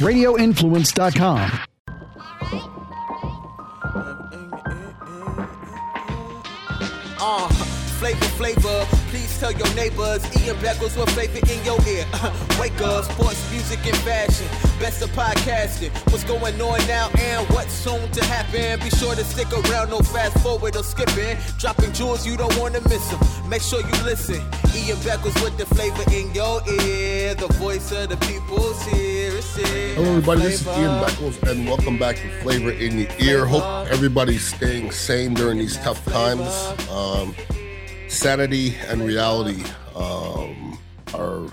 radioinfluence.com. Uh, flavor, flavor. Tell your neighbors. Ian Beckles with flavor in your ear. Wake up, sports, music, and fashion. Best of podcasting. What's going on now and what's soon to happen? Be sure to stick around, no fast forward or skipping. Dropping jewels, you don't want to miss them. Make sure you listen. Ian Beckles with the flavor in your ear. The voice of the people's here. Hello, everybody. This is Ian Beckles, and welcome back to Flavor in Your Ear. Hope everybody's staying sane during these tough times. Um, sanity and reality um, are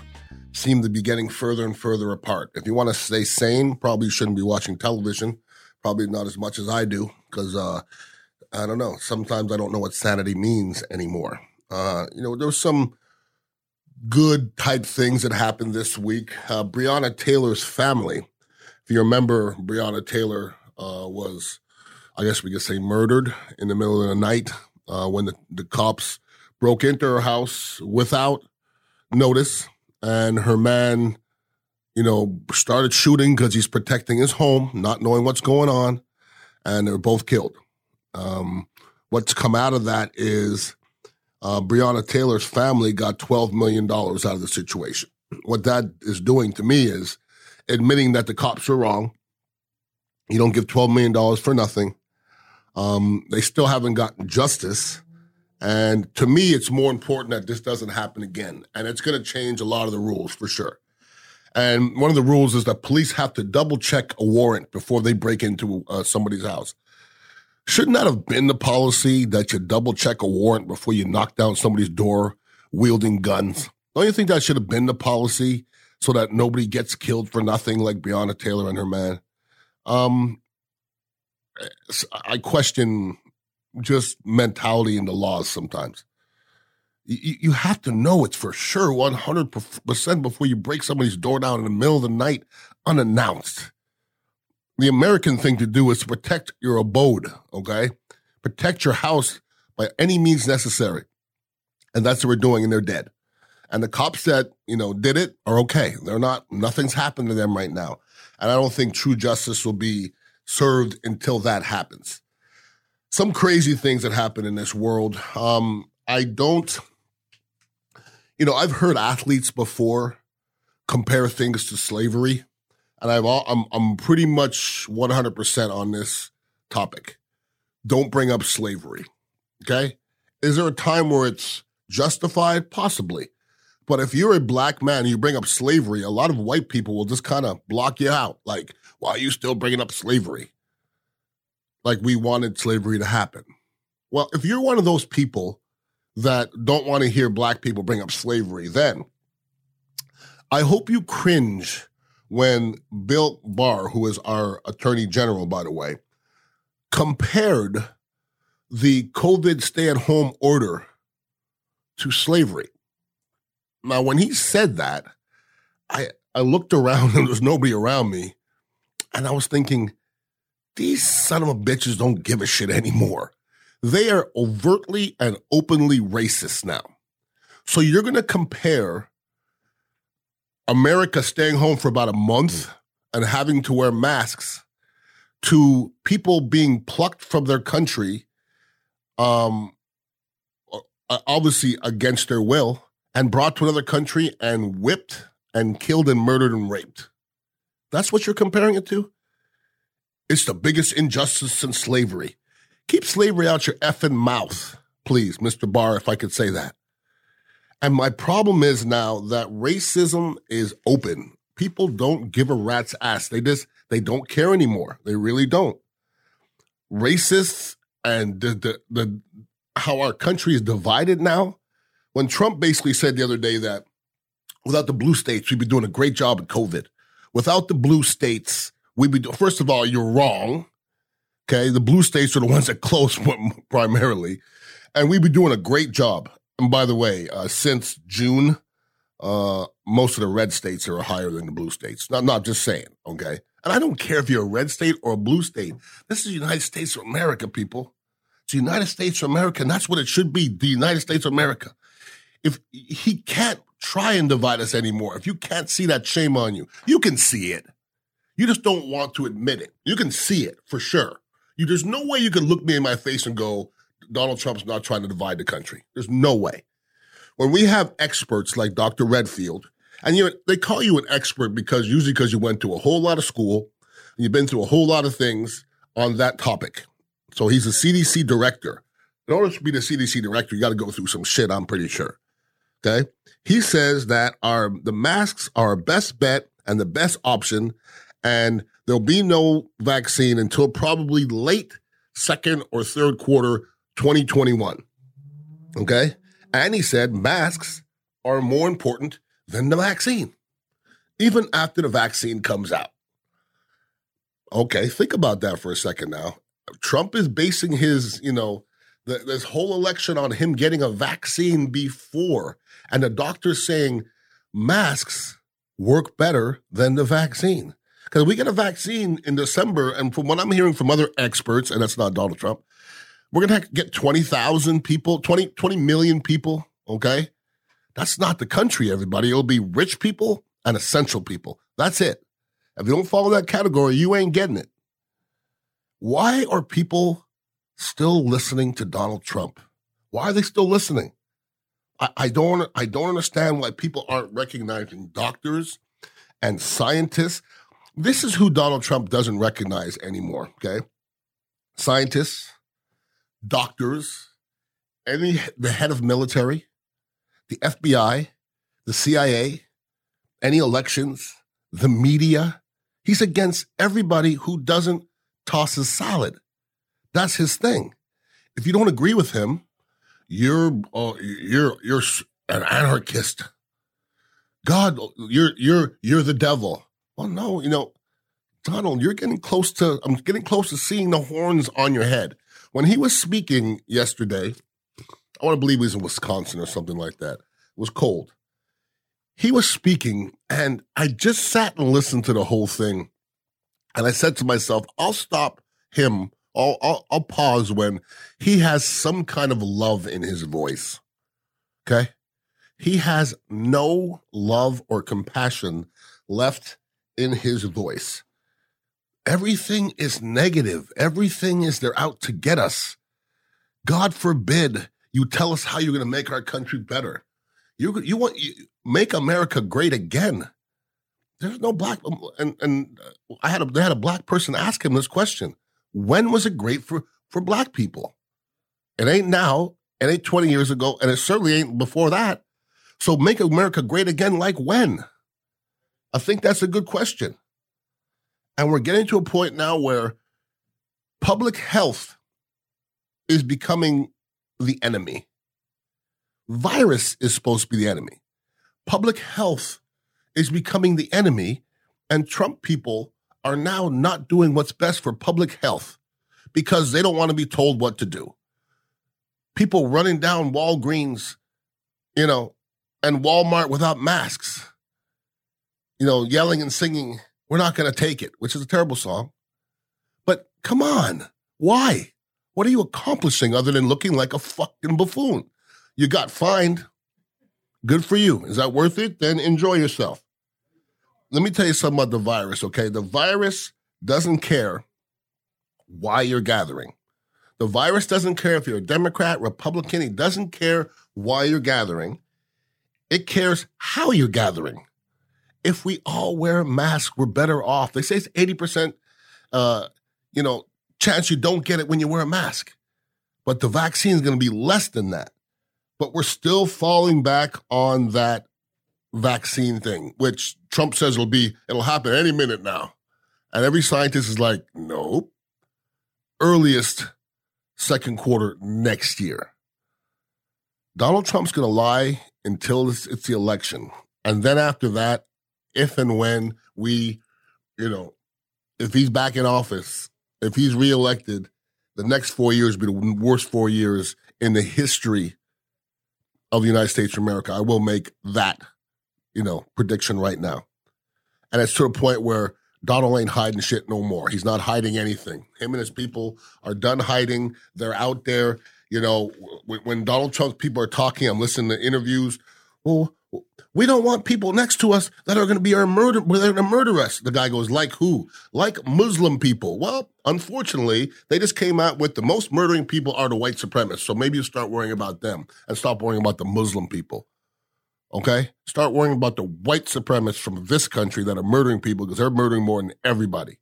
seem to be getting further and further apart. If you want to stay sane, probably shouldn't be watching television. Probably not as much as I do, because uh, I don't know. Sometimes I don't know what sanity means anymore. Uh, you know, there's some good type things that happened this week. Uh, Breonna Taylor's family, if you remember, Breonna Taylor uh, was, I guess we could say, murdered in the middle of the night uh, when the, the cops broke into her house without notice. And her man, you know, started shooting because he's protecting his home, not knowing what's going on. And they're both killed. Um, what's come out of that is uh, Breonna Taylor's family got $12 million out of the situation. What that is doing to me is admitting that the cops are wrong. You don't give $12 million for nothing. Um, they still haven't gotten justice. And to me, it's more important that this doesn't happen again. And it's going to change a lot of the rules for sure. And one of the rules is that police have to double check a warrant before they break into uh, somebody's house. Shouldn't that have been the policy that you double check a warrant before you knock down somebody's door wielding guns? Don't you think that should have been the policy so that nobody gets killed for nothing like Breonna Taylor and her man? Um, I question just mentality in the laws sometimes. You, you have to know it's for sure 100% before you break somebody's door down in the middle of the night unannounced. The American thing to do is to protect your abode, okay? Protect your house by any means necessary. And that's what we're doing, and they're dead. And the cops that, you know, did it are okay. They're not, nothing's happened to them right now. And I don't think true justice will be served until that happens. Some crazy things that happen in this world. Um, I don't, you know, I've heard athletes before compare things to slavery, and I've all, I'm I'm pretty much 100% on this topic. Don't bring up slavery. Okay? Is there a time where it's justified? Possibly. But if you're a black man and you bring up slavery, a lot of white people will just kind of block you out. Like, why are you still bringing up slavery? Like we wanted slavery to happen. Well, if you're one of those people that don't want to hear black people bring up slavery, then I hope you cringe when Bill Barr, who is our attorney general, by the way, compared the COVID stay at home order to slavery. Now, when he said that, I, I looked around and there was nobody around me. And I was thinking, these son of a bitches don't give a shit anymore. They are overtly and openly racist now. So you're going to compare America staying home for about a month and having to wear masks to people being plucked from their country, um, obviously against their will, and brought to another country and whipped and killed and murdered and raped. That's what you're comparing it to? It's the biggest injustice since slavery. Keep slavery out your effing mouth, please, Mr. Barr, if I could say that. And my problem is now that racism is open. People don't give a rat's ass. They just they don't care anymore. They really don't. Racists and the the, the how our country is divided now. When Trump basically said the other day that without the blue states, we'd be doing a great job at COVID. Without the blue states, we'd be first of all, you're wrong. Okay, the blue states are the ones that close primarily, and we'd be doing a great job. And by the way, uh, since June, uh, most of the red states are higher than the blue states. Not, not just saying, okay? And I don't care if you're a red state or a blue state. This is the United States of America, people. It's the United States of America, and that's what it should be the United States of America. If he can't try and divide us anymore, if you can't see that, shame on you. You can see it. You just don't want to admit it. You can see it for sure. You, there's no way you can look me in my face and go, Donald Trump's not trying to divide the country. There's no way. When we have experts like Dr. Redfield, and you know, they call you an expert because usually because you went to a whole lot of school and you've been through a whole lot of things on that topic. So he's a CDC director. In order to be the CDC director, you got to go through some shit, I'm pretty sure. Okay. He says that our the masks are our best bet and the best option, and there'll be no vaccine until probably late second or third quarter 2021. Okay. And he said masks are more important than the vaccine, even after the vaccine comes out. Okay, think about that for a second now. Trump is basing his, you know, the, this whole election on him getting a vaccine before, and the doctor's saying masks work better than the vaccine. Because we get a vaccine in December, and from what I'm hearing from other experts, and that's not Donald Trump, we're to get 20,000 people, 20, 20 million people, okay? That's not the country, everybody. It'll be rich people and essential people. That's it. If you don't follow that category, you ain't getting it. Why are people still listening to Donald Trump? Why are they still listening? I, I don't I don't understand why people aren't recognizing doctors and scientists. This is who Donald Trump doesn't recognize anymore, okay? Scientists, doctors, any the head of military, the FBI, the CIA, any elections, the media. He's against everybody who doesn't toss his salad. That's his thing. If you don't agree with him, you're uh, you're you're an anarchist. God, you're you're you're the devil. Well, no, you know, Donald, you're getting close to. I'm getting close to seeing the horns on your head. When he was speaking yesterday, I want to believe he was in Wisconsin or something like that. It was cold. He was speaking, and I just sat and listened to the whole thing. And I said to myself, I'll stop him. I'll, I'll, I'll pause when he has some kind of love in his voice. Okay. He has no love or compassion left in his voice. Everything is negative. Everything is they're out to get us. God forbid you tell us how you're going to make our country better. You you want you make America great again. There's no black um, and and uh, I had a they had a black person ask him this question. When was it great for for black people? It ain't now. It ain't 20 years ago, and it certainly ain't before that. So make America great again like when? I think that's a good question. And we're getting to a point now where public health is becoming the enemy. Virus is supposed to be the enemy. Public health is becoming the enemy, and Trump people are now not doing what's best for public health because they don't want to be told what to do. People running down Walgreens, you know, and Walmart without masks, you know, yelling and singing, We're not going to take it, which is a terrible song. But come on, why? What are you accomplishing other than looking like a fucking buffoon? You got fined. Good for you. Is that worth it? Then enjoy yourself. Let me tell you something about the virus, okay? The virus doesn't care why you're gathering. The virus doesn't care if you're a Democrat, Republican, it doesn't care why you're gathering. It cares how you're gathering. If we all wear masks, we're better off. They say it's 80% uh, you know, chance you don't get it when you wear a mask. But the vaccine is going to be less than that. But we're still falling back on that vaccine thing, which Trump says will be, it'll happen any minute now. And every scientist is like, nope. Earliest second quarter next year. Donald Trump's going to lie until it's, it's the election. And then after that, if and when we, you know, if he's back in office, if he's reelected, the next four years will be the worst four years in the history of the United States of America. I will make that, you know, prediction right now. And it's to a point where Donald ain't hiding shit no more. He's not hiding anything. Him and his people are done hiding. They're out there. You know, when Donald Trump's people are talking, I'm listening to interviews. Well, We don't want people next to us that are going to be our murder, they're going to murder us. The guy goes, like who? Like Muslim people. Well, unfortunately, they just came out with the most murdering people are the white supremacists. So maybe you start worrying about them and stop worrying about the Muslim people. Okay? Start worrying about the white supremacists from this country that are murdering people because they're murdering more than everybody.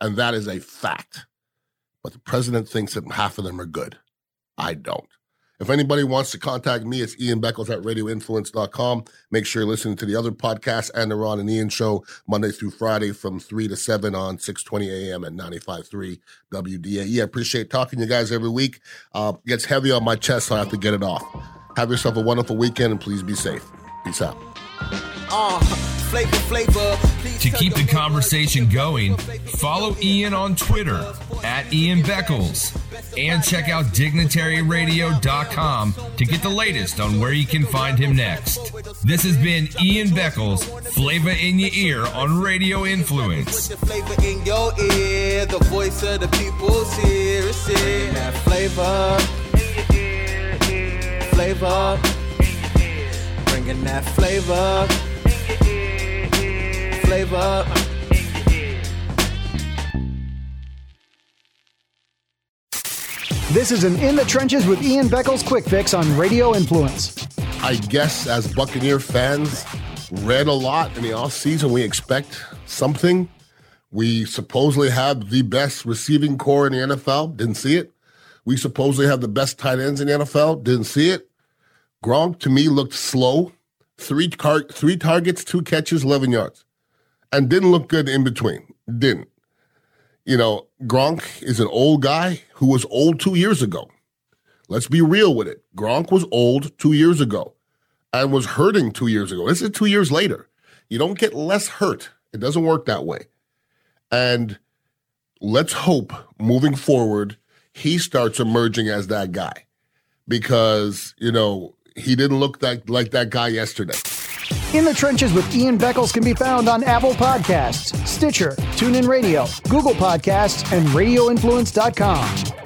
And that is a fact. But the president thinks that half of them are good. I don't. If anybody wants to contact me, it's Ian Beckles at radioinfluence.com. Make sure you're listening to the other podcasts and the Ron and Ian show Monday through Friday from 3 to 7 on 620 a.m. and 95.3 WDAE. I appreciate talking to you guys every week. Uh, gets heavy on my chest, so I have to get it off. Have yourself a wonderful weekend and please be safe. Peace out. Uh, flavor, flavor. To keep the conversation going, follow Ian on Twitter at Ian Beckles and check out dignitaryradio.com to get the latest on where you can find him next. This has been Ian Beckles, Flavor in Your Ear on Radio Influence. Flavor in your ear, the voice of the people's here. Flavor, flavor, bringing that flavor, flavor. This is an In the Trenches with Ian Beckles quick fix on Radio Influence. I guess as Buccaneer fans read a lot in the off season, we expect something. We supposedly have the best receiving corps in the NFL. Didn't see it. We supposedly have the best tight ends in the NFL. Didn't see it. Gronk to me looked slow. Three car- three targets, two catches, eleven yards, and didn't look good in between. Didn't you know, Gronk is an old guy who was old two years ago. Let's be real with it. Gronk was old two years ago and was hurting two years ago. This is two years later. You don't get less hurt. It doesn't work that way. And let's hope moving forward, he starts emerging as that guy because, you know, he didn't look that, like that guy yesterday. In the Trenches with Ian Beckles can be found on Apple Podcasts, Stitcher, TuneIn Radio, Google Podcasts, and RadioInfluence.com.